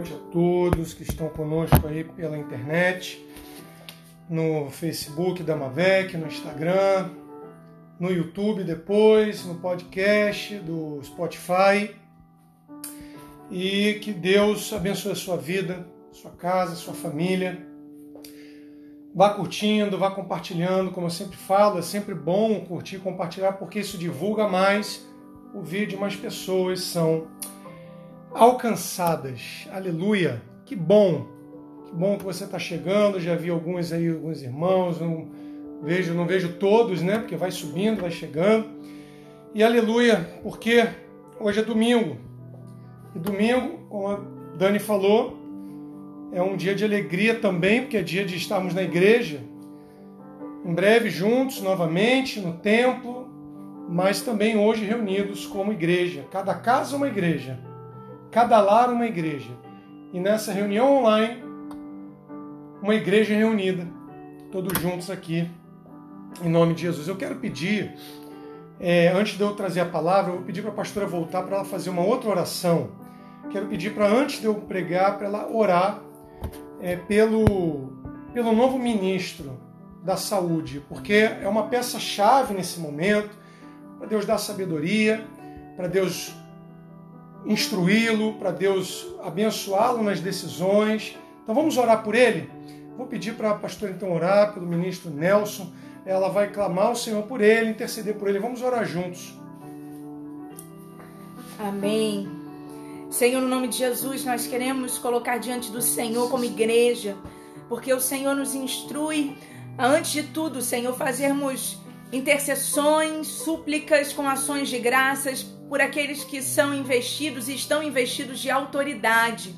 noite a todos que estão conosco aí pela internet, no Facebook da Mavec, no Instagram, no YouTube depois, no podcast do Spotify. E que Deus abençoe a sua vida, sua casa, sua família. Vá curtindo, vá compartilhando, como eu sempre falo, é sempre bom curtir e compartilhar porque isso divulga mais o vídeo, mais pessoas são alcançadas. Aleluia! Que bom! Que bom que você está chegando. Já vi alguns aí, alguns irmãos. Não vejo, não vejo todos, né? Porque vai subindo, vai chegando. E aleluia, porque hoje é domingo. E domingo, como a Dani falou, é um dia de alegria também, porque é dia de estarmos na igreja. Em breve juntos novamente no templo, mas também hoje reunidos como igreja. Cada casa uma igreja cada lar uma igreja. E nessa reunião online, uma igreja reunida, todos juntos aqui, em nome de Jesus. Eu quero pedir, é, antes de eu trazer a palavra, eu vou pedir para a pastora voltar para ela fazer uma outra oração. Quero pedir para, antes de eu pregar, para ela orar é, pelo, pelo novo ministro da saúde, porque é uma peça-chave nesse momento, para Deus dar sabedoria, para Deus instruí-lo, para Deus abençoá-lo nas decisões. Então vamos orar por ele? Vou pedir para a pastora então orar pelo ministro Nelson. Ela vai clamar ao Senhor por ele, interceder por ele. Vamos orar juntos. Amém. Senhor, no nome de Jesus, nós queremos colocar diante do Senhor como igreja, porque o Senhor nos instrui, antes de tudo, Senhor, fazermos intercessões, súplicas com ações de graças por aqueles que são investidos e estão investidos de autoridade.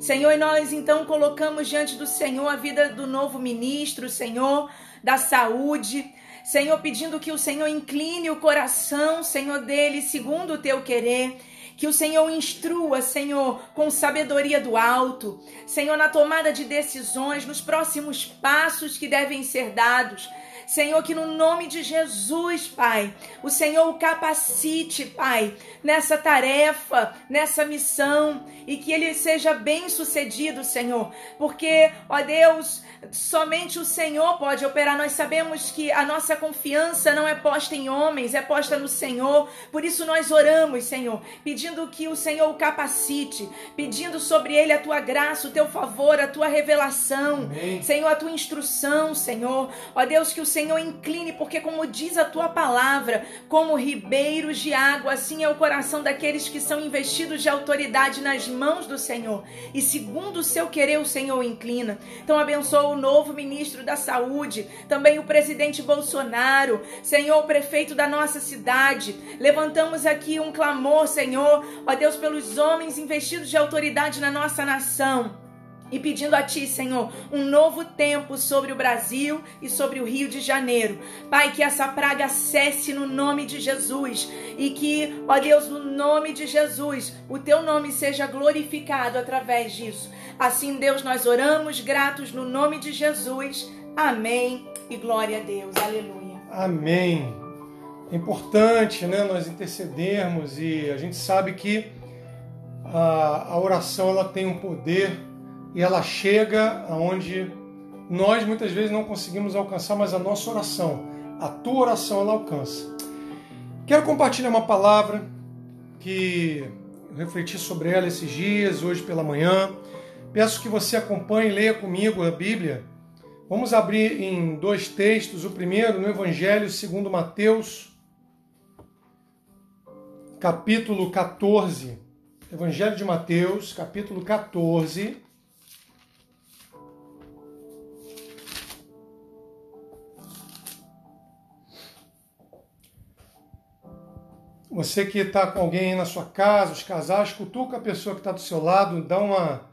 Senhor, e nós então colocamos diante do Senhor a vida do novo ministro, Senhor, da saúde. Senhor, pedindo que o Senhor incline o coração, Senhor, dele segundo o teu querer. Que o Senhor instrua, Senhor, com sabedoria do alto. Senhor, na tomada de decisões, nos próximos passos que devem ser dados. Senhor, que no nome de Jesus, Pai, o Senhor o capacite, Pai, nessa tarefa, nessa missão e que ele seja bem sucedido, Senhor, porque, ó Deus, somente o Senhor pode operar. Nós sabemos que a nossa confiança não é posta em homens, é posta no Senhor. Por isso nós oramos, Senhor, pedindo que o Senhor o capacite, pedindo sobre ele a tua graça, o teu favor, a tua revelação, Amém. Senhor, a tua instrução, Senhor. Ó Deus, que o Senhor incline, porque como diz a tua palavra, como ribeiros de água, assim é o coração daqueles que são investidos de autoridade nas mãos do Senhor. E segundo o seu querer, o Senhor inclina. Então abençoa o novo ministro da Saúde, também o presidente Bolsonaro, Senhor, o prefeito da nossa cidade. Levantamos aqui um clamor, Senhor, ó Deus, pelos homens investidos de autoridade na nossa nação e pedindo a Ti, Senhor, um novo tempo sobre o Brasil e sobre o Rio de Janeiro. Pai, que essa praga cesse no nome de Jesus e que, ó Deus, no nome de Jesus, o Teu nome seja glorificado através disso. Assim, Deus, nós oramos gratos no nome de Jesus. Amém e glória a Deus. Aleluia. Amém. É importante, né, nós intercedermos e a gente sabe que a, a oração ela tem um poder e ela chega aonde nós muitas vezes não conseguimos alcançar, mas a nossa oração, a tua oração, ela alcança. Quero compartilhar uma palavra que eu refleti sobre ela esses dias, hoje pela manhã. Peço que você acompanhe e leia comigo a Bíblia. Vamos abrir em dois textos. O primeiro no Evangelho segundo Mateus, capítulo 14. Evangelho de Mateus, capítulo 14. Você que está com alguém aí na sua casa, os casais, cutuca a pessoa que está do seu lado, dá uma,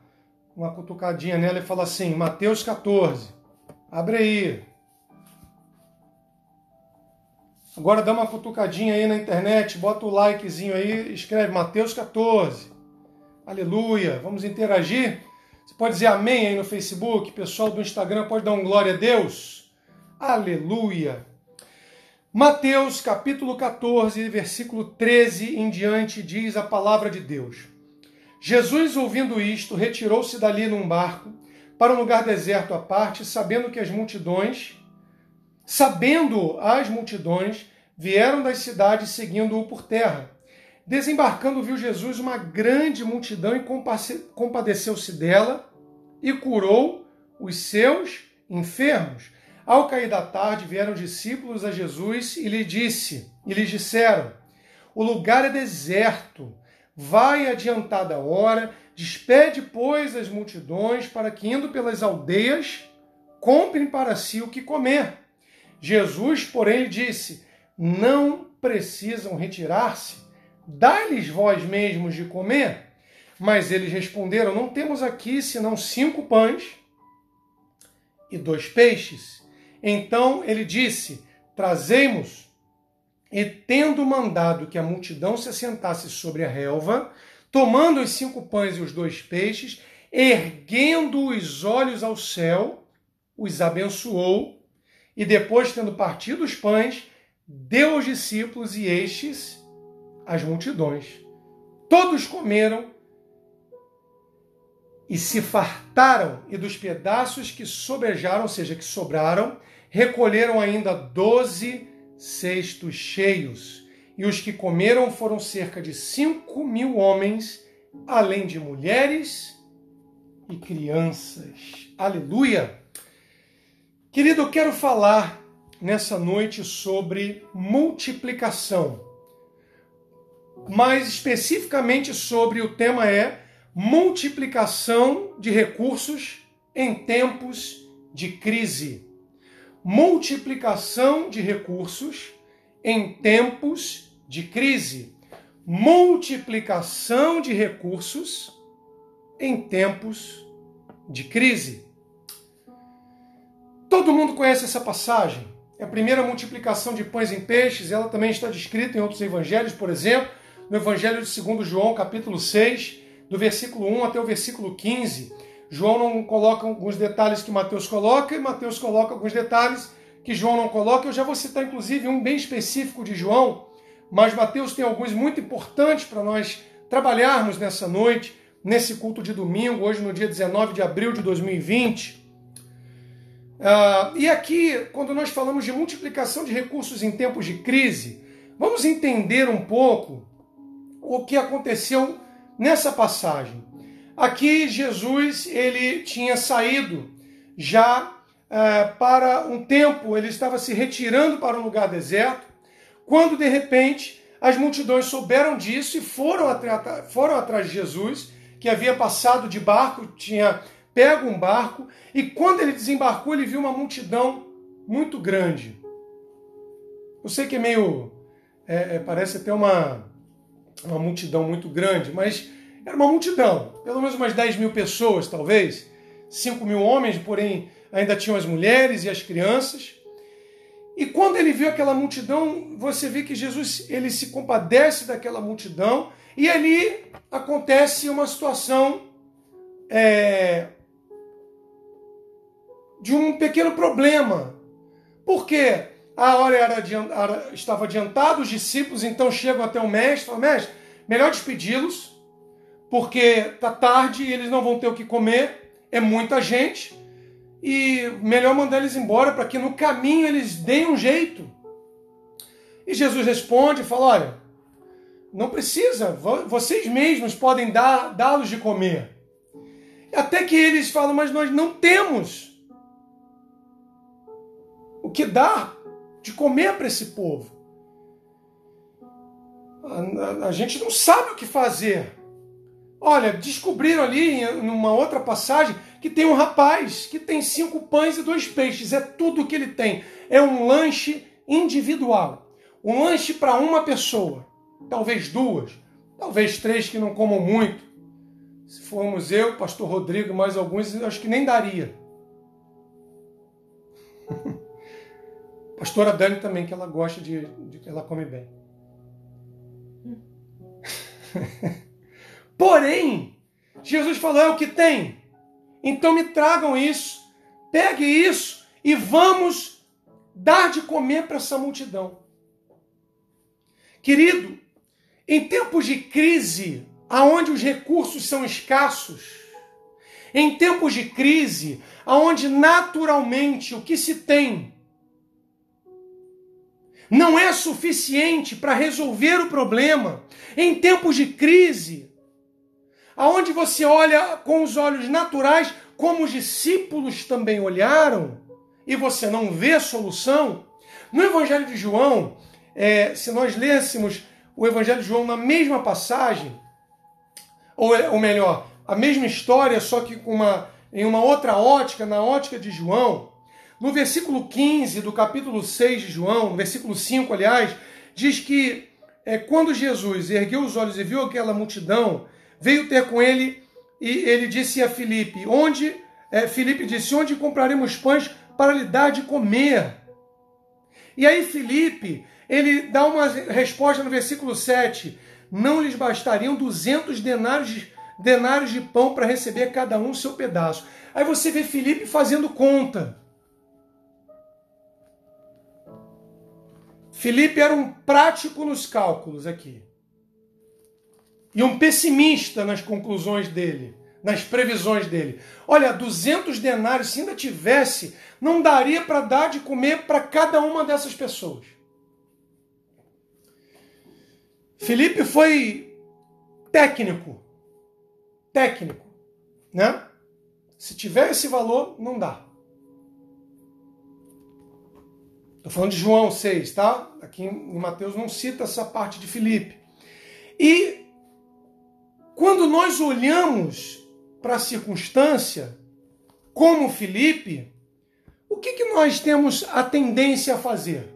uma cutucadinha nela e fala assim: Mateus 14, abre aí. Agora dá uma cutucadinha aí na internet, bota o likezinho aí, escreve Mateus 14. Aleluia. Vamos interagir? Você pode dizer amém aí no Facebook, pessoal do Instagram pode dar um glória a Deus. Aleluia. Mateus capítulo 14, versículo 13 em diante, diz a palavra de Deus. Jesus, ouvindo isto, retirou-se dali num barco para um lugar deserto à parte, sabendo que as multidões, sabendo as multidões, vieram das cidades seguindo-o por terra. Desembarcando, viu Jesus uma grande multidão e compadeceu-se dela e curou os seus enfermos. Ao cair da tarde, vieram discípulos a Jesus e lhe disse, e lhes disseram: O lugar é deserto Vai adiantada a hora, despede, pois, as multidões, para que, indo pelas aldeias, comprem para si o que comer. Jesus, porém, disse: Não precisam retirar-se, dá-lhes vós mesmos de comer. Mas eles responderam: Não temos aqui senão cinco pães e dois peixes. Então ele disse: Trazemos e tendo mandado que a multidão se assentasse sobre a relva, tomando os cinco pães e os dois peixes, erguendo os olhos ao céu, os abençoou, e depois, tendo partido os pães, deu aos discípulos e estes às multidões. Todos comeram e se fartaram, e dos pedaços que sobejaram, ou seja, que sobraram, recolheram ainda doze cestos cheios, e os que comeram foram cerca de cinco mil homens, além de mulheres e crianças. Aleluia! Querido, eu quero falar nessa noite sobre multiplicação. Mais especificamente sobre o tema é multiplicação de recursos em tempos de crise multiplicação de recursos em tempos de crise. Multiplicação de recursos em tempos de crise. Todo mundo conhece essa passagem. É a primeira multiplicação de pães em peixes, ela também está descrita em outros evangelhos, por exemplo, no Evangelho de 2 João, capítulo 6, do versículo 1 até o versículo 15 João não coloca alguns detalhes que Mateus coloca, e Mateus coloca alguns detalhes que João não coloca. Eu já vou citar, inclusive, um bem específico de João, mas Mateus tem alguns muito importantes para nós trabalharmos nessa noite, nesse culto de domingo, hoje no dia 19 de abril de 2020. Uh, ah, e aqui, quando nós falamos de multiplicação de recursos em tempos de crise, vamos entender um pouco o que aconteceu nessa passagem. Aqui Jesus ele tinha saído já é, para um tempo, ele estava se retirando para um lugar deserto, quando de repente as multidões souberam disso e foram, foram atrás de Jesus, que havia passado de barco, tinha pego um barco, e quando ele desembarcou, ele viu uma multidão muito grande. Eu sei que é meio. É, é, parece até uma, uma multidão muito grande, mas era uma multidão, pelo menos umas 10 mil pessoas, talvez. 5 mil homens, porém ainda tinham as mulheres e as crianças. E quando ele viu aquela multidão, você vê que Jesus ele se compadece daquela multidão e ali acontece uma situação é, de um pequeno problema. Porque a hora era, estava adiantada, os discípulos então chegam até o mestre falam, mestre, melhor despedi-los, porque tá tarde e eles não vão ter o que comer, é muita gente, e melhor mandar eles embora para que no caminho eles deem um jeito. E Jesus responde e fala: Olha, não precisa, vocês mesmos podem dar, dá-los de comer. Até que eles falam: Mas nós não temos o que dar de comer para esse povo. A, a, gente não sabe o que fazer. Olha, descobriram ali, numa outra passagem, que tem um rapaz que tem cinco pães e dois peixes. É tudo o que ele tem. É um lanche individual. Um lanche para uma pessoa. Talvez duas. Talvez três que não comam muito. Se formos eu, pastor Rodrigo mais alguns, acho que nem daria. Pastora Dani também, que ela gosta de, de ela come bem. Porém, Jesus falou: é o que tem. Então me tragam isso, pegue isso e vamos dar de comer para essa multidão. Querido, em tempos de crise, aonde os recursos são escassos, em tempos de crise, aonde naturalmente o que se tem não é suficiente para resolver o problema, em tempos de crise, aonde você olha com os olhos naturais, como os discípulos também olharam, e você não vê solução, no Evangelho de João, é, se nós lêssemos o Evangelho de João na mesma passagem, ou, ou melhor, a mesma história, só que uma, em uma outra ótica, na ótica de João, no versículo 15 do capítulo 6 de João, no versículo 5, aliás, diz que é, quando Jesus ergueu os olhos e viu aquela multidão, veio ter com ele e ele disse a Filipe, onde, é, Filipe disse, onde compraremos pães para lhe dar de comer? E aí Filipe, ele dá uma resposta no versículo 7, não lhes bastariam 200 denários de, denários de pão para receber cada um seu pedaço. Aí você vê Felipe fazendo conta. Felipe era um prático nos cálculos aqui. E um pessimista nas conclusões dele, nas previsões dele. Olha, 200 denários, se ainda tivesse, não daria para dar de comer para cada uma dessas pessoas. Felipe foi técnico. Técnico, né? Se tiver esse valor, não dá. Estou falando de João 6, tá? Aqui em Mateus não cita essa parte de Felipe. E quando nós olhamos para a circunstância, como Felipe, o que, que nós temos a tendência a fazer?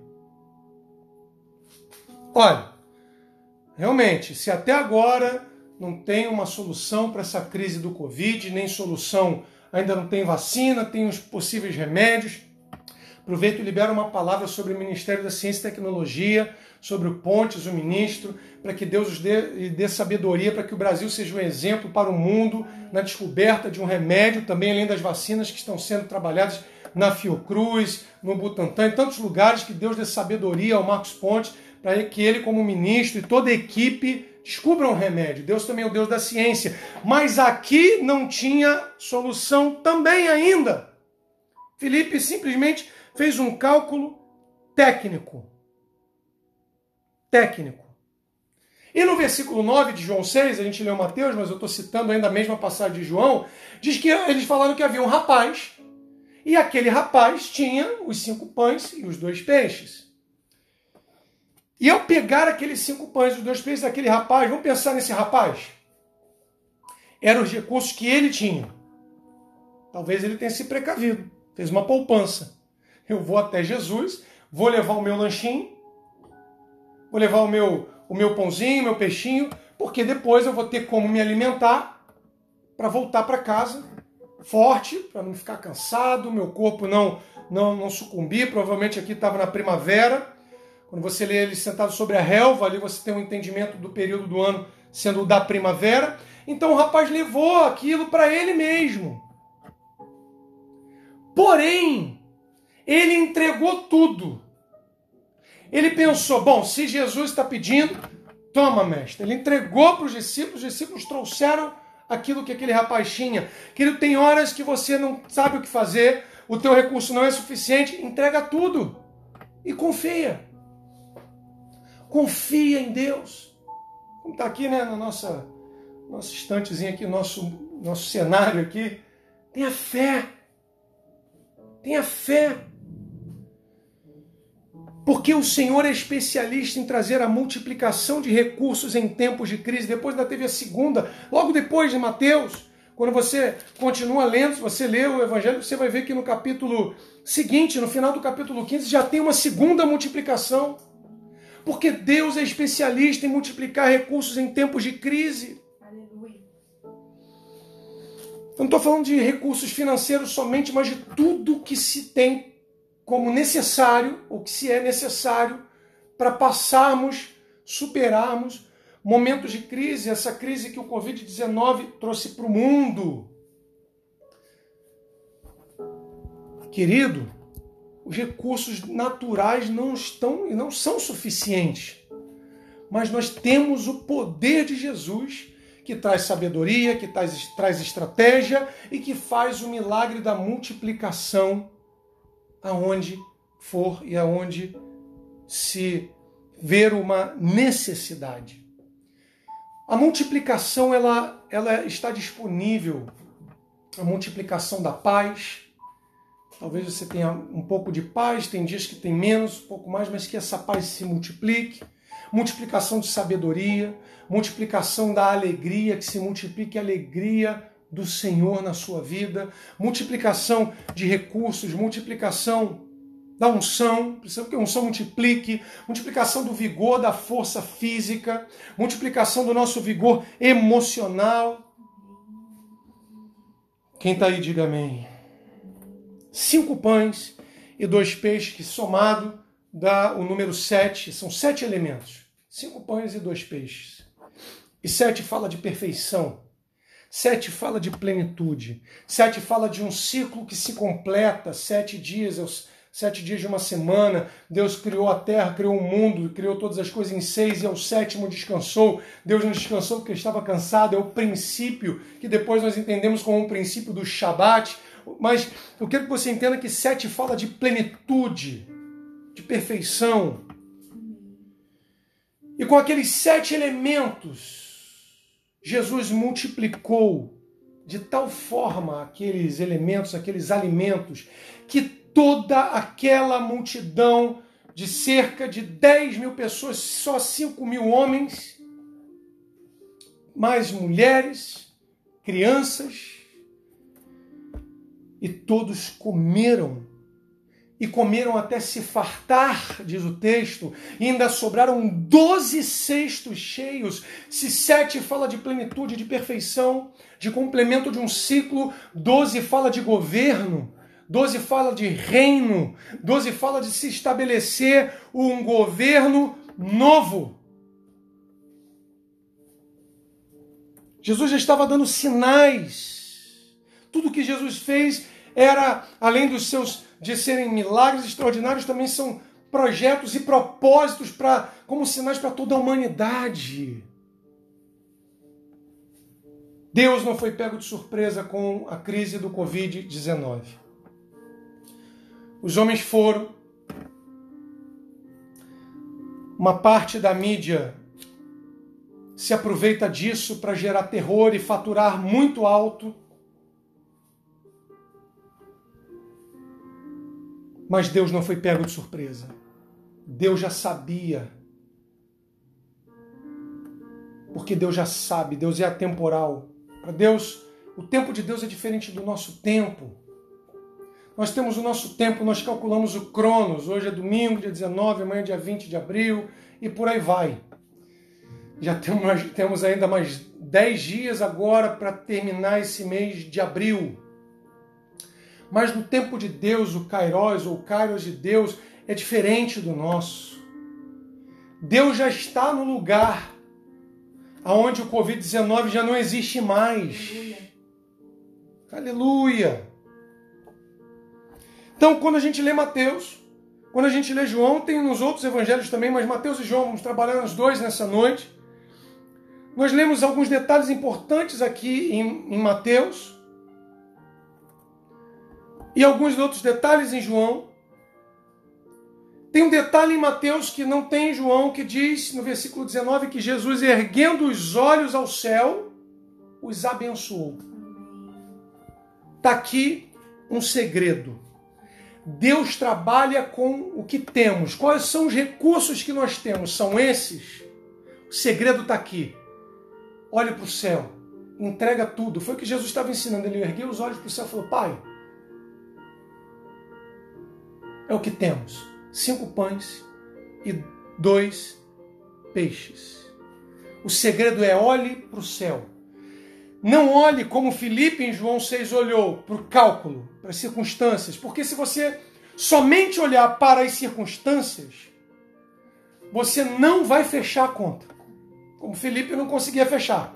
Olha, Realmente, se até agora não tem uma solução para essa crise do Covid, nem solução, ainda não tem vacina, tem os possíveis remédios. Aproveito e libero uma palavra sobre o Ministério da Ciência e Tecnologia, sobre o Pontes, o ministro, para que Deus os dê, dê sabedoria, para que o Brasil seja um exemplo para o mundo na descoberta de um remédio, também além das vacinas que estão sendo trabalhadas na Fiocruz, no Butantan, em tantos lugares, que Deus dê sabedoria ao Marcos Pontes para que ele, como ministro e toda a equipe, descubram um remédio. Deus também é o Deus da ciência. Mas aqui não tinha solução também ainda. Felipe simplesmente fez um cálculo técnico. Técnico. E no versículo 9 de João 6, a gente leu Mateus, mas eu estou citando ainda a mesma passagem de João, diz que eles falaram que havia um rapaz, e aquele rapaz tinha os cinco pães e os dois peixes. E eu pegar aqueles cinco pães e os dois peixes daquele rapaz, vamos pensar nesse rapaz? Eram os recursos que ele tinha. Talvez ele tenha se precavido, fez uma poupança. Eu vou até Jesus, vou levar o meu lanchinho, vou levar o meu, o meu pãozinho, meu peixinho, porque depois eu vou ter como me alimentar para voltar para casa forte, para não ficar cansado, meu corpo não, não, não sucumbir. Provavelmente aqui estava na primavera quando você lê ele sentado sobre a relva, ali você tem um entendimento do período do ano sendo o da primavera. Então o rapaz levou aquilo para ele mesmo. Porém, ele entregou tudo. Ele pensou: bom, se Jesus está pedindo, toma, mestre. Ele entregou para os discípulos, os discípulos trouxeram aquilo que aquele rapaz tinha. Querido, tem horas que você não sabe o que fazer, o teu recurso não é suficiente, entrega tudo e confia. Confia em Deus. Como está aqui, né, na nossa nosso estantezinho aqui, nosso, nosso cenário aqui. Tenha fé. Tenha fé. Porque o Senhor é especialista em trazer a multiplicação de recursos em tempos de crise. Depois ainda teve a segunda, logo depois de Mateus. Quando você continua lendo, você lê o Evangelho, você vai ver que no capítulo seguinte, no final do capítulo 15, já tem uma segunda multiplicação. Porque Deus é especialista em multiplicar recursos em tempos de crise. Aleluia. Eu não estou falando de recursos financeiros somente, mas de tudo que se tem como necessário, ou que se é necessário, para passarmos, superarmos momentos de crise, essa crise que o Covid-19 trouxe para o mundo. Querido, os recursos naturais não estão e não são suficientes. Mas nós temos o poder de Jesus que traz sabedoria, que traz, traz estratégia e que faz o milagre da multiplicação aonde for e aonde se ver uma necessidade. A multiplicação ela, ela está disponível, a multiplicação da paz. Talvez você tenha um pouco de paz, tem dias que tem menos, um pouco mais, mas que essa paz se multiplique. Multiplicação de sabedoria, multiplicação da alegria, que se multiplique a alegria do Senhor na sua vida, multiplicação de recursos, multiplicação da unção, precisamos que a unção multiplique, multiplicação do vigor, da força física, multiplicação do nosso vigor emocional. Quem está aí, diga amém. Cinco pães e dois peixes, que somado dá o número sete, são sete elementos. Cinco pães e dois peixes. E sete fala de perfeição. Sete fala de plenitude. Sete fala de um ciclo que se completa. Sete dias, sete dias de uma semana. Deus criou a terra, criou o mundo, criou todas as coisas em seis e ao sétimo descansou. Deus não descansou porque estava cansado. É o princípio que depois nós entendemos como o princípio do Shabat. Mas eu quero que você entenda que sete fala de plenitude, de perfeição. E com aqueles sete elementos, Jesus multiplicou de tal forma aqueles elementos, aqueles alimentos, que toda aquela multidão de cerca de 10 mil pessoas, só 5 mil homens, mais mulheres, crianças, e todos comeram. E comeram até se fartar, diz o texto, e ainda sobraram doze cestos cheios. Se sete fala de plenitude, de perfeição, de complemento de um ciclo, doze fala de governo, 12 fala de reino, 12 fala de se estabelecer um governo novo. Jesus já estava dando sinais. Tudo que Jesus fez era, além dos seus de serem milagres extraordinários, também são projetos e propósitos para como sinais para toda a humanidade. Deus não foi pego de surpresa com a crise do Covid-19. Os homens foram. Uma parte da mídia se aproveita disso para gerar terror e faturar muito alto. Mas Deus não foi pego de surpresa. Deus já sabia. Porque Deus já sabe, Deus é atemporal. Para Deus, o tempo de Deus é diferente do nosso tempo. Nós temos o nosso tempo, nós calculamos o Cronos. Hoje é domingo, dia 19, amanhã é dia 20 de abril e por aí vai. Já temos, temos ainda mais 10 dias agora para terminar esse mês de abril. Mas no tempo de Deus, o Kairos ou Kairos de Deus é diferente do nosso. Deus já está no lugar aonde o Covid-19 já não existe mais. Aleluia. Aleluia. Então, quando a gente lê Mateus, quando a gente lê João, tem nos outros evangelhos também, mas Mateus e João, vamos trabalhar nos dois nessa noite. Nós lemos alguns detalhes importantes aqui em, em Mateus e alguns outros detalhes em João. Tem um detalhe em Mateus que não tem em João, que diz no versículo 19 que Jesus, erguendo os olhos ao céu, os abençoou. Está aqui um segredo. Deus trabalha com o que temos. Quais são os recursos que nós temos? São esses? O segredo está aqui. Olhe para o céu, entrega tudo. Foi o que Jesus estava ensinando. Ele ergueu os olhos para o céu e falou: Pai, é o que temos: cinco pães e dois peixes. O segredo é olhe para o céu. Não olhe como Felipe em João 6 olhou para o cálculo, para as circunstâncias, porque se você somente olhar para as circunstâncias, você não vai fechar a conta, como Felipe não conseguia fechar.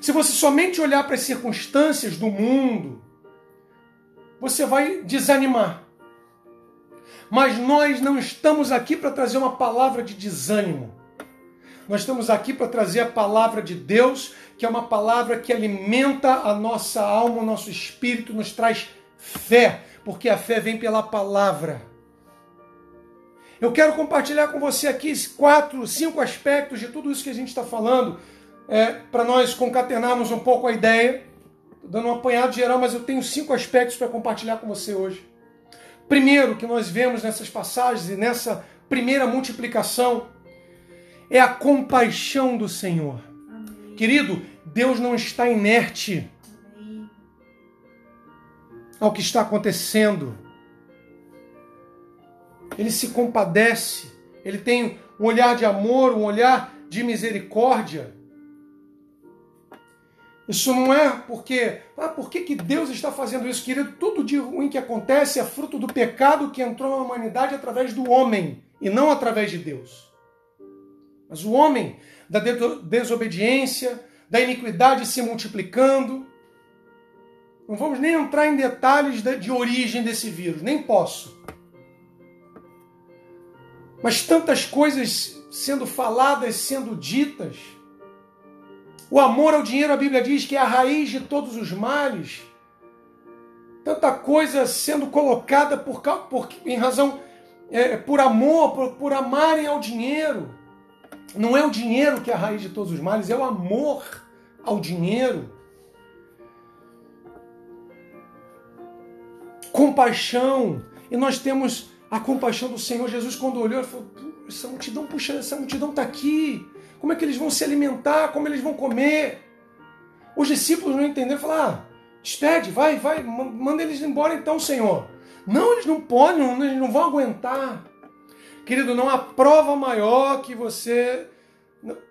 Se você somente olhar para as circunstâncias do mundo, você vai desanimar. Mas nós não estamos aqui para trazer uma palavra de desânimo. Nós estamos aqui para trazer a palavra de Deus, que é uma palavra que alimenta a nossa alma, o nosso espírito, nos traz fé, porque a fé vem pela palavra. Eu quero compartilhar com você aqui quatro, cinco aspectos de tudo isso que a gente está falando, é, para nós concatenarmos um pouco a ideia. Estou dando um apanhado geral, mas eu tenho cinco aspectos para compartilhar com você hoje. Primeiro, que nós vemos nessas passagens e nessa primeira multiplicação, é a compaixão do Senhor. Amém. Querido, Deus não está inerte Amém. ao que está acontecendo. Ele se compadece, ele tem um olhar de amor, um olhar de misericórdia. Isso não é porque, ah, por que, que Deus está fazendo isso, querido? Tudo de ruim que acontece é fruto do pecado que entrou na humanidade através do homem e não através de Deus. Mas o homem, da desobediência, da iniquidade se multiplicando. Não vamos nem entrar em detalhes de origem desse vírus, nem posso. Mas tantas coisas sendo faladas, sendo ditas. O amor ao dinheiro, a Bíblia diz que é a raiz de todos os males. Tanta coisa sendo colocada por, por em razão, é, por amor, por, por amarem ao dinheiro. Não é o dinheiro que é a raiz de todos os males, é o amor ao dinheiro. Compaixão. E nós temos a compaixão do Senhor Jesus quando olhou e falou: essa multidão, puxa, essa multidão está aqui. Como é que eles vão se alimentar? Como eles vão comer? Os discípulos não entenderam, falaram: ah, despede, vai, vai, manda eles embora então, Senhor. Não, eles não podem, eles não vão aguentar. Querido, não há prova maior que você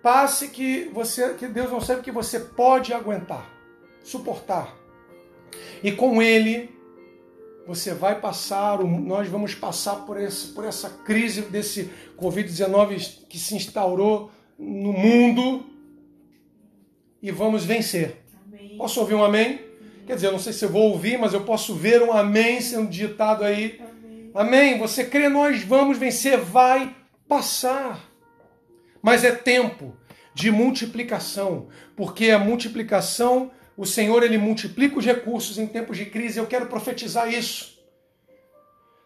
passe que você que Deus não sabe que você pode aguentar, suportar. E com ele você vai passar, nós vamos passar por, esse, por essa crise desse Covid-19 que se instaurou no mundo e vamos vencer. Amém. Posso ouvir um amém? Quer dizer, eu não sei se eu vou ouvir, mas eu posso ver um amém sendo ditado aí Amém? Você crê, nós vamos vencer, vai passar. Mas é tempo de multiplicação, porque a multiplicação, o Senhor ele multiplica os recursos em tempos de crise. Eu quero profetizar isso.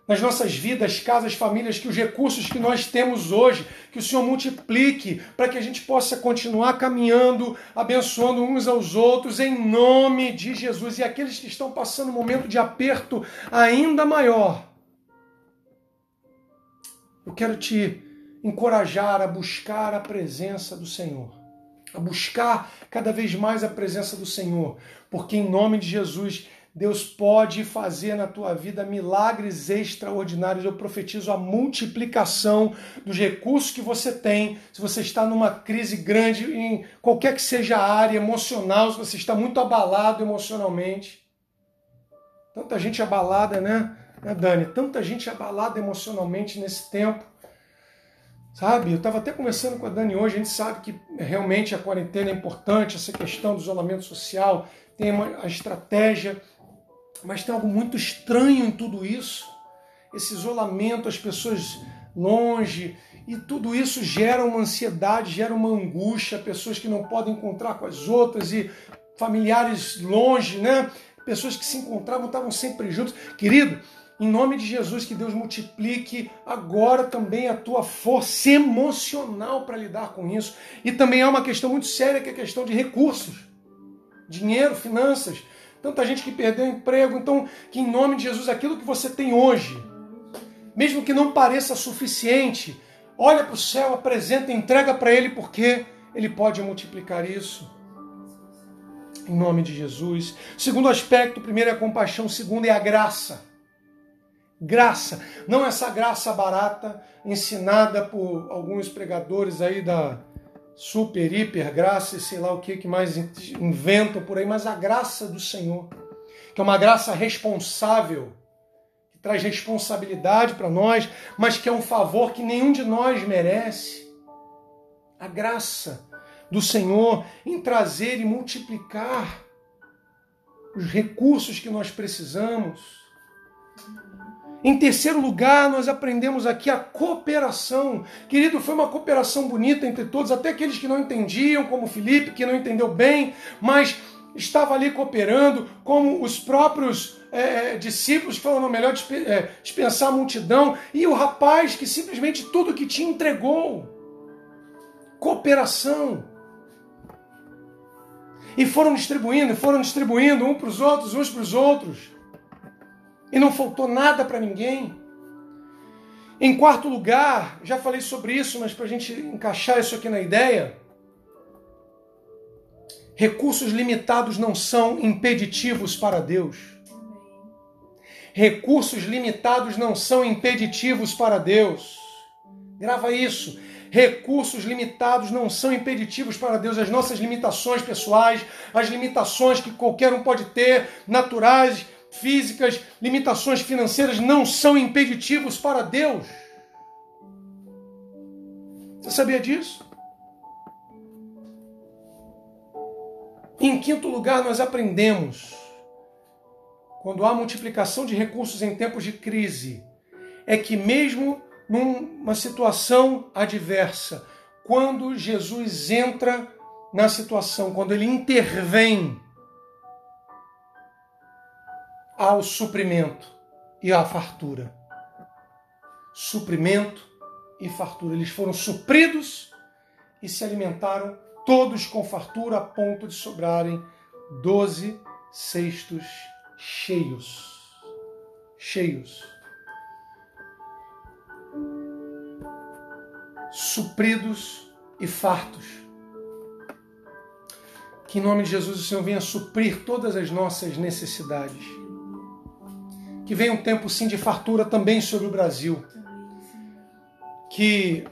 Nas nossas vidas, casas, famílias, que os recursos que nós temos hoje, que o Senhor multiplique para que a gente possa continuar caminhando, abençoando uns aos outros, em nome de Jesus. E aqueles que estão passando um momento de aperto ainda maior, eu quero te encorajar a buscar a presença do Senhor, a buscar cada vez mais a presença do Senhor, porque em nome de Jesus Deus pode fazer na tua vida milagres extraordinários. Eu profetizo a multiplicação dos recursos que você tem. Se você está numa crise grande, em qualquer que seja a área emocional, se você está muito abalado emocionalmente. Tanta gente abalada, né? né, Dani? Tanta gente abalada emocionalmente nesse tempo. Sabe? Eu estava até conversando com a Dani hoje, a gente sabe que realmente a quarentena é importante, essa questão do isolamento social, tem uma, a estratégia, mas tem algo muito estranho em tudo isso. Esse isolamento, as pessoas longe, e tudo isso gera uma ansiedade, gera uma angústia, pessoas que não podem encontrar com as outras e familiares longe, né? Pessoas que se encontravam estavam sempre juntos. Querido, em nome de Jesus, que Deus multiplique agora também a tua força emocional para lidar com isso. E também há uma questão muito séria que é a questão de recursos, dinheiro, finanças. Tanta gente que perdeu o emprego. Então, que em nome de Jesus, aquilo que você tem hoje, mesmo que não pareça suficiente, olha para o céu, apresenta, entrega para Ele, porque Ele pode multiplicar isso. Em nome de Jesus. Segundo aspecto, primeiro é a compaixão, segundo é a graça. Graça, não essa graça barata ensinada por alguns pregadores aí da super, hiper graça e sei lá o que que mais inventam por aí, mas a graça do Senhor, que é uma graça responsável, que traz responsabilidade para nós, mas que é um favor que nenhum de nós merece. A graça do Senhor em trazer e multiplicar os recursos que nós precisamos Em terceiro lugar, nós aprendemos aqui a cooperação. Querido, foi uma cooperação bonita entre todos, até aqueles que não entendiam, como Felipe, que não entendeu bem, mas estava ali cooperando, como os próprios é, é discípulos que falaram, melhor é, dispensar a multidão, e o rapaz que simplesmente tudo que tinha entregou. Cooperação. E foram distribuindo, foram distribuindo um para os outros, uns para os outros. E não faltou nada para ninguém. Em quarto lugar, já falei sobre isso, mas para a gente encaixar isso aqui na ideia, recursos limitados não são impeditivos para Deus. Recursos limitados não são impeditivos para Deus. Grava isso. Recursos limitados não são impeditivos para Deus. As nossas limitações pessoais, as limitações que qualquer um pode ter, naturais, físicas, limitações financeiras não são impeditivos para Deus. Você sabia disso? Em quinto lugar, nós aprendemos, quando há multiplicação de recursos em tempos de crise, é que mesmo numa situação adversa, quando Jesus entra na situação, quando ele intervém, ao suprimento e à fartura. Suprimento e fartura. Eles foram supridos e se alimentaram todos com fartura a ponto de sobrarem doze cestos cheios. Cheios. Supridos e fartos. Que em nome de Jesus o Senhor venha suprir todas as nossas necessidades que venha um tempo sim de fartura também sobre o Brasil. Que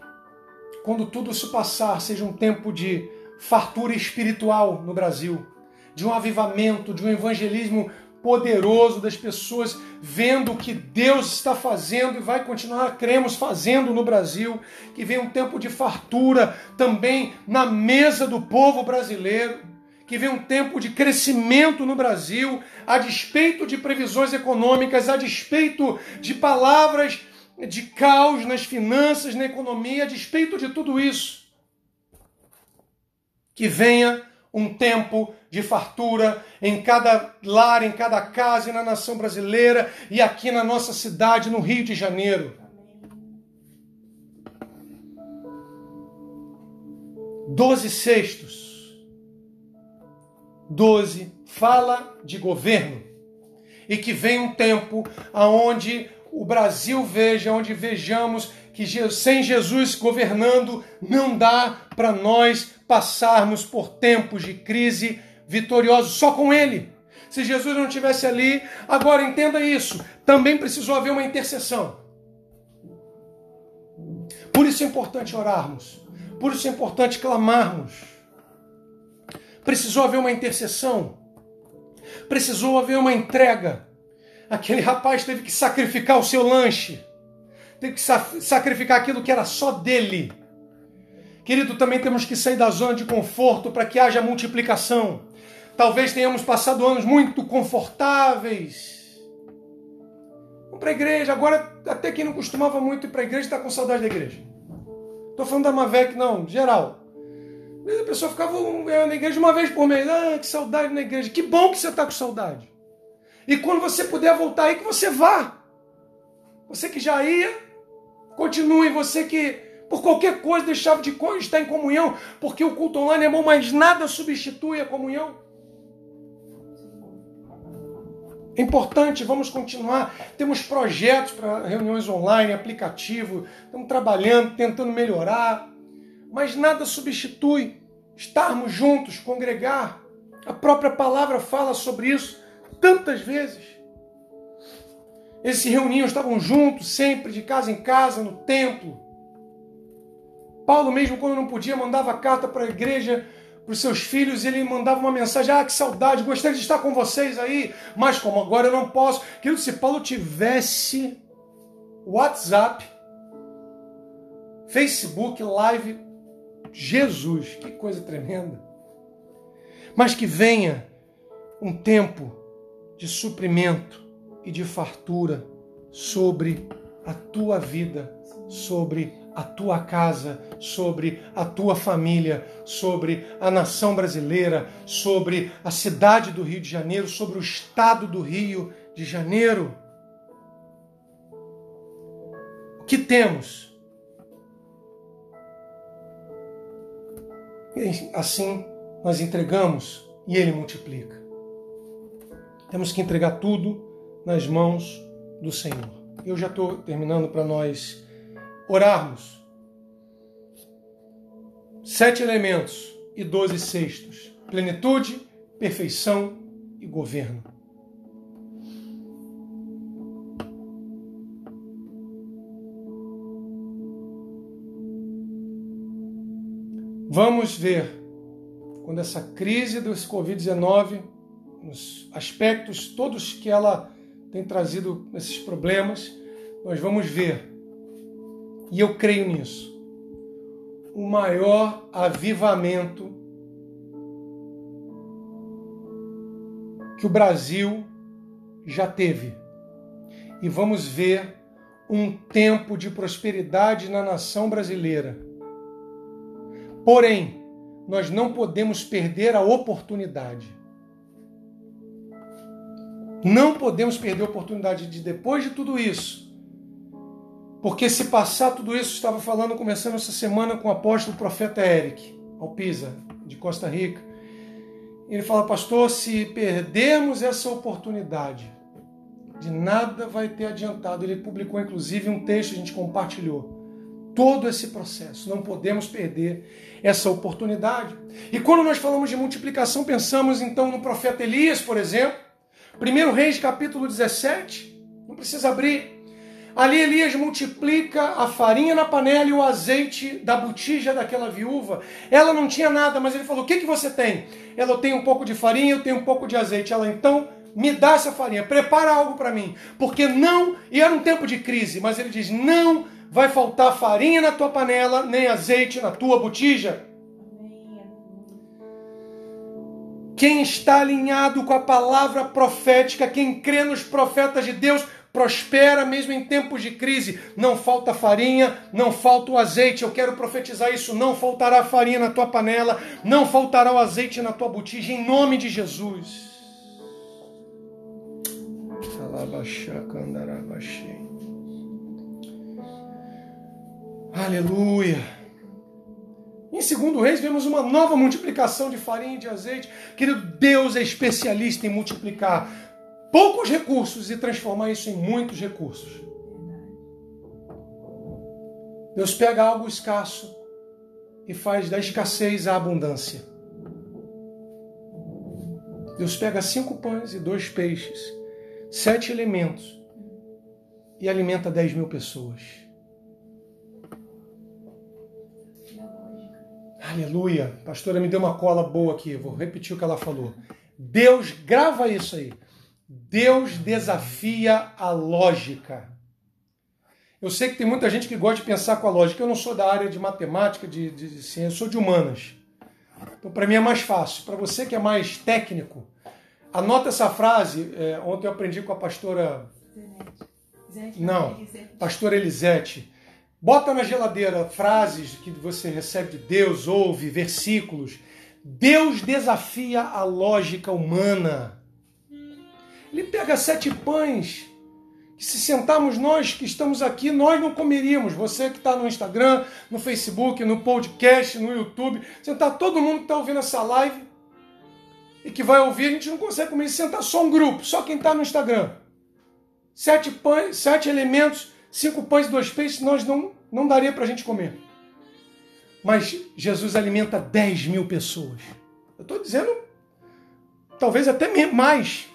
quando tudo se passar seja um tempo de fartura espiritual no Brasil, de um avivamento, de um evangelismo poderoso das pessoas vendo o que Deus está fazendo e vai continuar, cremos, fazendo no Brasil. Que venha um tempo de fartura também na mesa do povo brasileiro que vem um tempo de crescimento no Brasil, a despeito de previsões econômicas, a despeito de palavras de caos nas finanças, na economia, a despeito de tudo isso. Que venha um tempo de fartura em cada lar, em cada casa e na nação brasileira e aqui na nossa cidade, no Rio de Janeiro. Doze sextos 12 fala de governo e que vem um tempo aonde o Brasil veja, onde vejamos que sem Jesus governando não dá para nós passarmos por tempos de crise vitoriosos só com ele. Se Jesus não tivesse ali, agora entenda isso, também precisou haver uma intercessão. Por isso é importante orarmos, por isso é importante clamarmos Precisou haver uma intercessão. Precisou haver uma entrega. Aquele rapaz teve que sacrificar o seu lanche. Teve que sacrificar aquilo que era só dele. Querido, também temos que sair da zona de conforto para que haja multiplicação. Talvez tenhamos passado anos muito confortáveis. Vamos para a igreja. Agora, até quem não costumava muito ir para a igreja está com saudade da igreja. Estou falando da Mavec, não, geral. A pessoa ficava na igreja uma vez por mês. Ah, que saudade na igreja. Que bom que você está com saudade. E quando você puder voltar aí, que você vá. Você que já ia, continue. Você que, por qualquer coisa, deixava de estar em comunhão, porque o culto online é bom, mas nada substitui a comunhão. É importante, vamos continuar. Temos projetos para reuniões online, aplicativo, estamos trabalhando, tentando melhorar mas nada substitui estarmos juntos, congregar. A própria palavra fala sobre isso tantas vezes. Eles se reuniam, estavam juntos, sempre, de casa em casa, no templo. Paulo, mesmo quando não podia, mandava carta para a igreja, para os seus filhos, e ele mandava uma mensagem: Ah, que saudade, gostaria de estar com vocês aí, mas como agora eu não posso. Querido, se Paulo tivesse WhatsApp, Facebook, Live, Jesus, que coisa tremenda. Mas que venha um tempo de suprimento e de fartura sobre a tua vida, sobre a tua casa, sobre a tua família, sobre a nação brasileira, sobre a cidade do Rio de Janeiro, sobre o estado do Rio de Janeiro. O que temos? E assim nós entregamos e Ele multiplica. Temos que entregar tudo nas mãos do Senhor. Eu já estou terminando para nós orarmos. Sete elementos e doze sextos: plenitude, perfeição e governo. Vamos ver quando essa crise do Covid-19, os aspectos todos que ela tem trazido esses problemas, nós vamos ver, e eu creio nisso, o maior avivamento que o Brasil já teve. E vamos ver um tempo de prosperidade na nação brasileira. Porém, nós não podemos perder a oportunidade. Não podemos perder a oportunidade de, depois de tudo isso, porque se passar tudo isso, estava falando, começando essa semana com o apóstolo profeta Eric Alpisa, de Costa Rica. Ele fala, pastor, se perdermos essa oportunidade, de nada vai ter adiantado. Ele publicou inclusive um texto, a gente compartilhou. Todo esse processo, não podemos perder essa oportunidade. E quando nós falamos de multiplicação, pensamos então no profeta Elias, por exemplo, 1 Reis capítulo 17, não precisa abrir. Ali Elias multiplica a farinha na panela e o azeite da botija daquela viúva. Ela não tinha nada, mas ele falou: O que, que você tem? Ela, tenho um pouco de farinha, eu tenho um pouco de azeite. Ela, então, me dá essa farinha, prepara algo para mim. Porque não, e era um tempo de crise, mas ele diz: Não vai faltar farinha na tua panela, nem azeite na tua botija. Quem está alinhado com a palavra profética, quem crê nos profetas de Deus, prospera mesmo em tempos de crise. Não falta farinha, não falta o azeite. Eu quero profetizar isso. Não faltará farinha na tua panela, não faltará o azeite na tua botija, em nome de Jesus. Aleluia. Em segundo reis, vemos uma nova multiplicação de farinha e de azeite. Querido, Deus é especialista em multiplicar poucos recursos e transformar isso em muitos recursos. Deus pega algo escasso e faz da escassez a abundância. Deus pega cinco pães e dois peixes, sete elementos, e alimenta dez mil pessoas. Aleluia. Pastora me deu uma cola boa aqui, vou repetir o que ela falou. Deus, grava isso aí. Deus desafia a lógica. Eu sei que tem muita gente que gosta de pensar com a lógica. Eu não sou da área de matemática, de, de, de ciência, eu sou de humanas. Então, para mim é mais fácil. Para você que é mais técnico, anota essa frase. É, ontem eu aprendi com a pastora. Não, pastora Elisete. Bota na geladeira frases que você recebe de Deus, ouve, versículos. Deus desafia a lógica humana. Ele pega sete pães, que se sentarmos nós que estamos aqui, nós não comeríamos. Você que está no Instagram, no Facebook, no podcast, no YouTube, sentar todo mundo que está ouvindo essa live e que vai ouvir, a gente não consegue comer. Sentar só um grupo, só quem está no Instagram. Sete pães, sete elementos cinco pães e dois peixes nós não, não daria para a gente comer. Mas Jesus alimenta 10 mil pessoas. Eu estou dizendo, talvez até mais.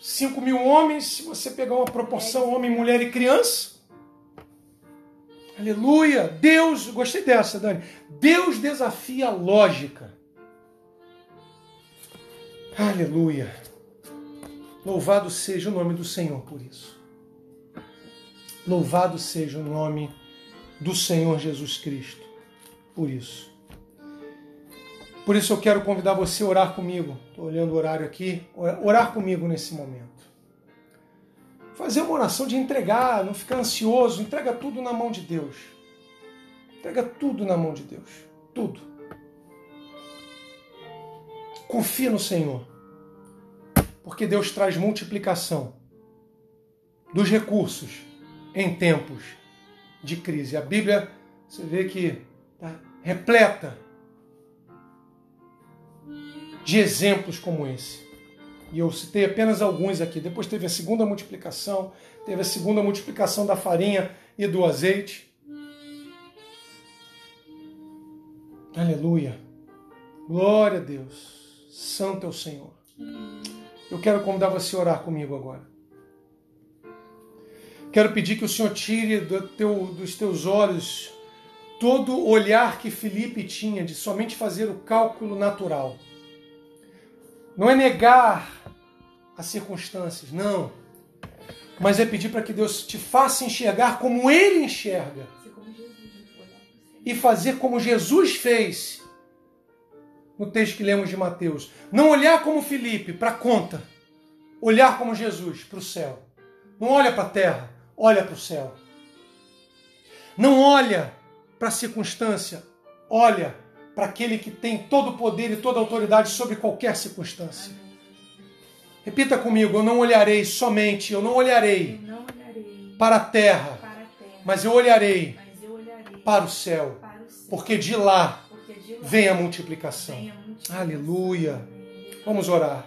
5 mil homens, se você pegar uma proporção homem, mulher e criança. Aleluia! Deus, gostei dessa, Dani. Deus desafia a lógica. Aleluia! Louvado seja o nome do Senhor por isso. Louvado seja o nome do Senhor Jesus Cristo por isso. Por isso eu quero convidar você a orar comigo. Estou olhando o horário aqui. Orar comigo nesse momento. fazer uma oração de entregar, não ficar ansioso, entrega tudo na mão de Deus. Entrega tudo na mão de Deus. Tudo. Confia no Senhor. Porque Deus traz multiplicação dos recursos em tempos de crise. A Bíblia, você vê que está repleta de exemplos como esse. E eu citei apenas alguns aqui. Depois teve a segunda multiplicação, teve a segunda multiplicação da farinha e do azeite. Aleluia. Glória a Deus. Santo é o Senhor. Eu quero convidar você a orar comigo agora. Quero pedir que o Senhor tire do teu, dos teus olhos todo o olhar que Felipe tinha de somente fazer o cálculo natural. Não é negar as circunstâncias, não. Mas é pedir para que Deus te faça enxergar como Ele enxerga. E fazer como Jesus fez no texto que lemos de Mateus. Não olhar como Felipe para a conta. Olhar como Jesus para o céu. Não olha para a terra, olha para o céu. Não olha para a circunstância, olha para aquele que tem todo o poder e toda a autoridade sobre qualquer circunstância. Repita comigo: eu não olharei somente, eu não olharei, eu não olharei para, a terra, para a terra, mas eu olharei, mas eu olharei para, o céu, para o céu, porque de lá, porque de lá vem, a multiplicação. vem a multiplicação. Aleluia. Vamos orar.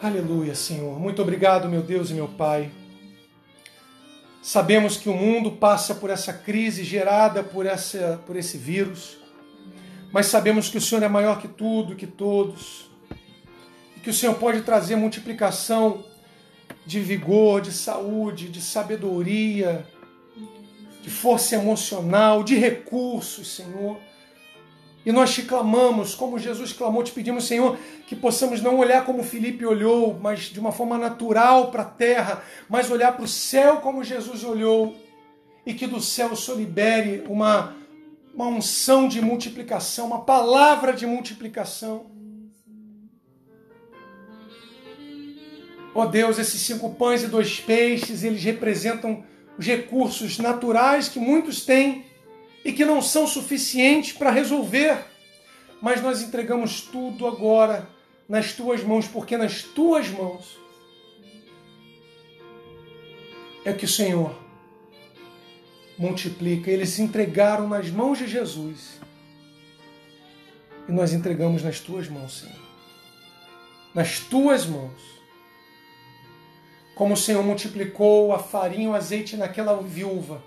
Aleluia, Senhor. Muito obrigado, meu Deus e meu Pai. Sabemos que o mundo passa por essa crise gerada por, essa, por esse vírus mas sabemos que o Senhor é maior que tudo, que todos, e que o Senhor pode trazer multiplicação de vigor, de saúde, de sabedoria, de força emocional, de recursos, Senhor. E nós te clamamos, como Jesus clamou, te pedimos, Senhor, que possamos não olhar como Felipe olhou, mas de uma forma natural para a terra, mas olhar para o céu como Jesus olhou, e que do céu Senhor libere uma uma unção de multiplicação, uma palavra de multiplicação. Ó oh Deus, esses cinco pães e dois peixes, eles representam os recursos naturais que muitos têm e que não são suficientes para resolver. Mas nós entregamos tudo agora nas tuas mãos, porque nas tuas mãos é que o Senhor multiplica. Eles se entregaram nas mãos de Jesus. E nós entregamos nas tuas mãos, Senhor. Nas tuas mãos. Como o Senhor multiplicou a farinha e o azeite naquela viúva,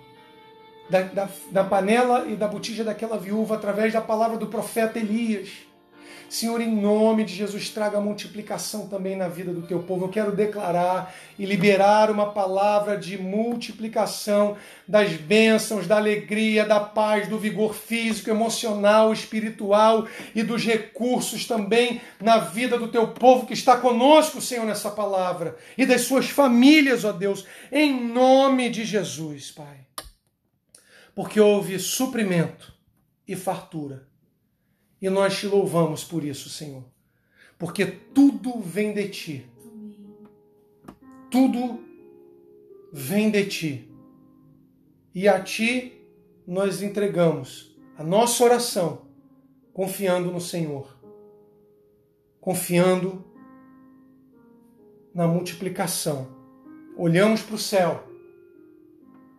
da, da, da panela e da botija daquela viúva, através da palavra do profeta Elias Senhor, em nome de Jesus, traga multiplicação também na vida do teu povo. Eu quero declarar e liberar uma palavra de multiplicação das bênçãos, da alegria, da paz, do vigor físico, emocional, espiritual e dos recursos também na vida do teu povo que está conosco, Senhor, nessa palavra e das suas famílias, ó Deus, em nome de Jesus, Pai. Porque houve suprimento e fartura e nós te louvamos por isso, Senhor. Porque tudo vem de ti. Tudo vem de ti. E a ti nós entregamos a nossa oração, confiando no Senhor. Confiando na multiplicação. Olhamos para o céu.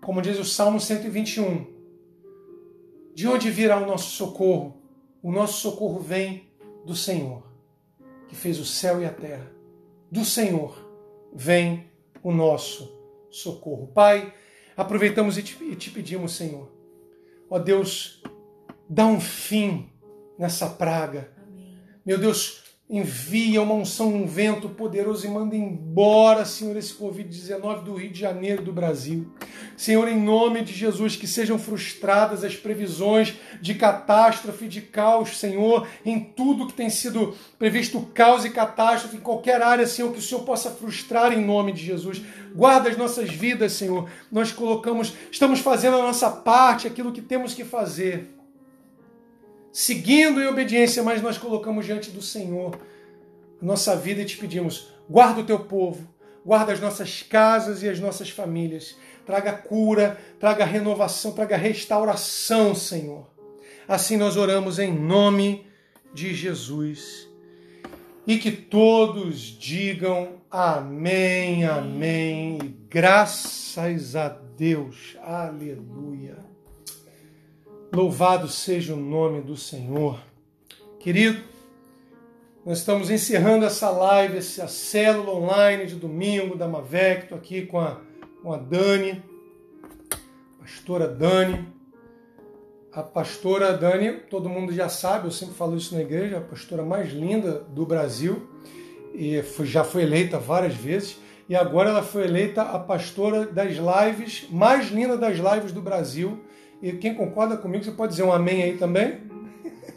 Como diz o Salmo 121. De onde virá o nosso socorro? O nosso socorro vem do Senhor, que fez o céu e a terra. Do Senhor vem o nosso socorro. Pai, aproveitamos e te, e te pedimos, Senhor, ó Deus, dá um fim nessa praga. Amém. Meu Deus, envia uma unção, um vento poderoso e manda embora, Senhor, esse Covid-19 do Rio de Janeiro do Brasil. Senhor, em nome de Jesus, que sejam frustradas as previsões de catástrofe, de caos, Senhor, em tudo que tem sido previsto caos e catástrofe, em qualquer área, Senhor, que o Senhor possa frustrar em nome de Jesus. Guarda as nossas vidas, Senhor. Nós colocamos, estamos fazendo a nossa parte, aquilo que temos que fazer seguindo em obediência, mas nós colocamos diante do Senhor nossa vida e te pedimos: guarda o teu povo, guarda as nossas casas e as nossas famílias. Traga cura, traga renovação, traga restauração, Senhor. Assim nós oramos em nome de Jesus. E que todos digam amém, amém. E graças a Deus. Aleluia. Louvado seja o nome do Senhor. Querido, nós estamos encerrando essa live, essa célula online de domingo da Mavec. Estou aqui com a, com a Dani, pastora Dani. A pastora Dani, todo mundo já sabe, eu sempre falo isso na igreja, a pastora mais linda do Brasil. E foi, já foi eleita várias vezes. E agora ela foi eleita a pastora das lives, mais linda das lives do Brasil. E quem concorda comigo, você pode dizer um amém aí também?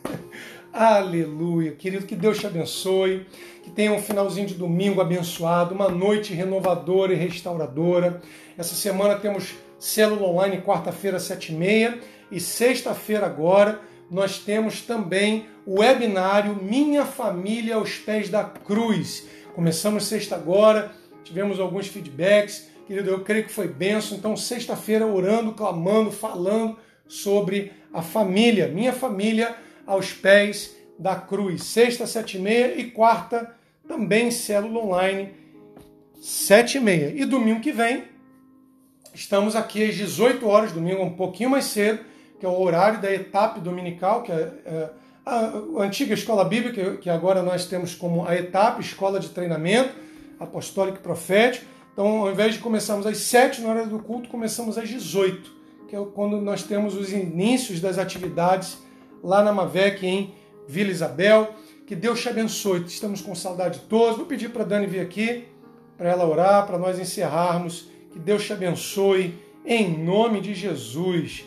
Aleluia. Querido, que Deus te abençoe, que tenha um finalzinho de domingo abençoado, uma noite renovadora e restauradora. Essa semana temos célula online quarta-feira, sete e meia, e sexta-feira agora nós temos também o webinário Minha Família aos Pés da Cruz. Começamos sexta agora, tivemos alguns feedbacks, querido, eu creio que foi benção. Então, sexta-feira, orando, clamando, falando sobre a família, minha família aos pés da cruz. Sexta, sete e meia e quarta também célula online, sete e meia. E domingo que vem, estamos aqui às 18 horas, domingo um pouquinho mais cedo, que é o horário da etapa dominical, que é, é a, antiga escola bíblica, que agora nós temos como a etapa, escola de treinamento apostólico e profético. Então, ao invés de começarmos às 7 na hora do culto, começamos às 18, que é quando nós temos os inícios das atividades lá na Mavec, em Vila Isabel. Que Deus te abençoe. Estamos com saudade de todos. Vou pedir para a Dani vir aqui, para ela orar, para nós encerrarmos. Que Deus te abençoe, em nome de Jesus.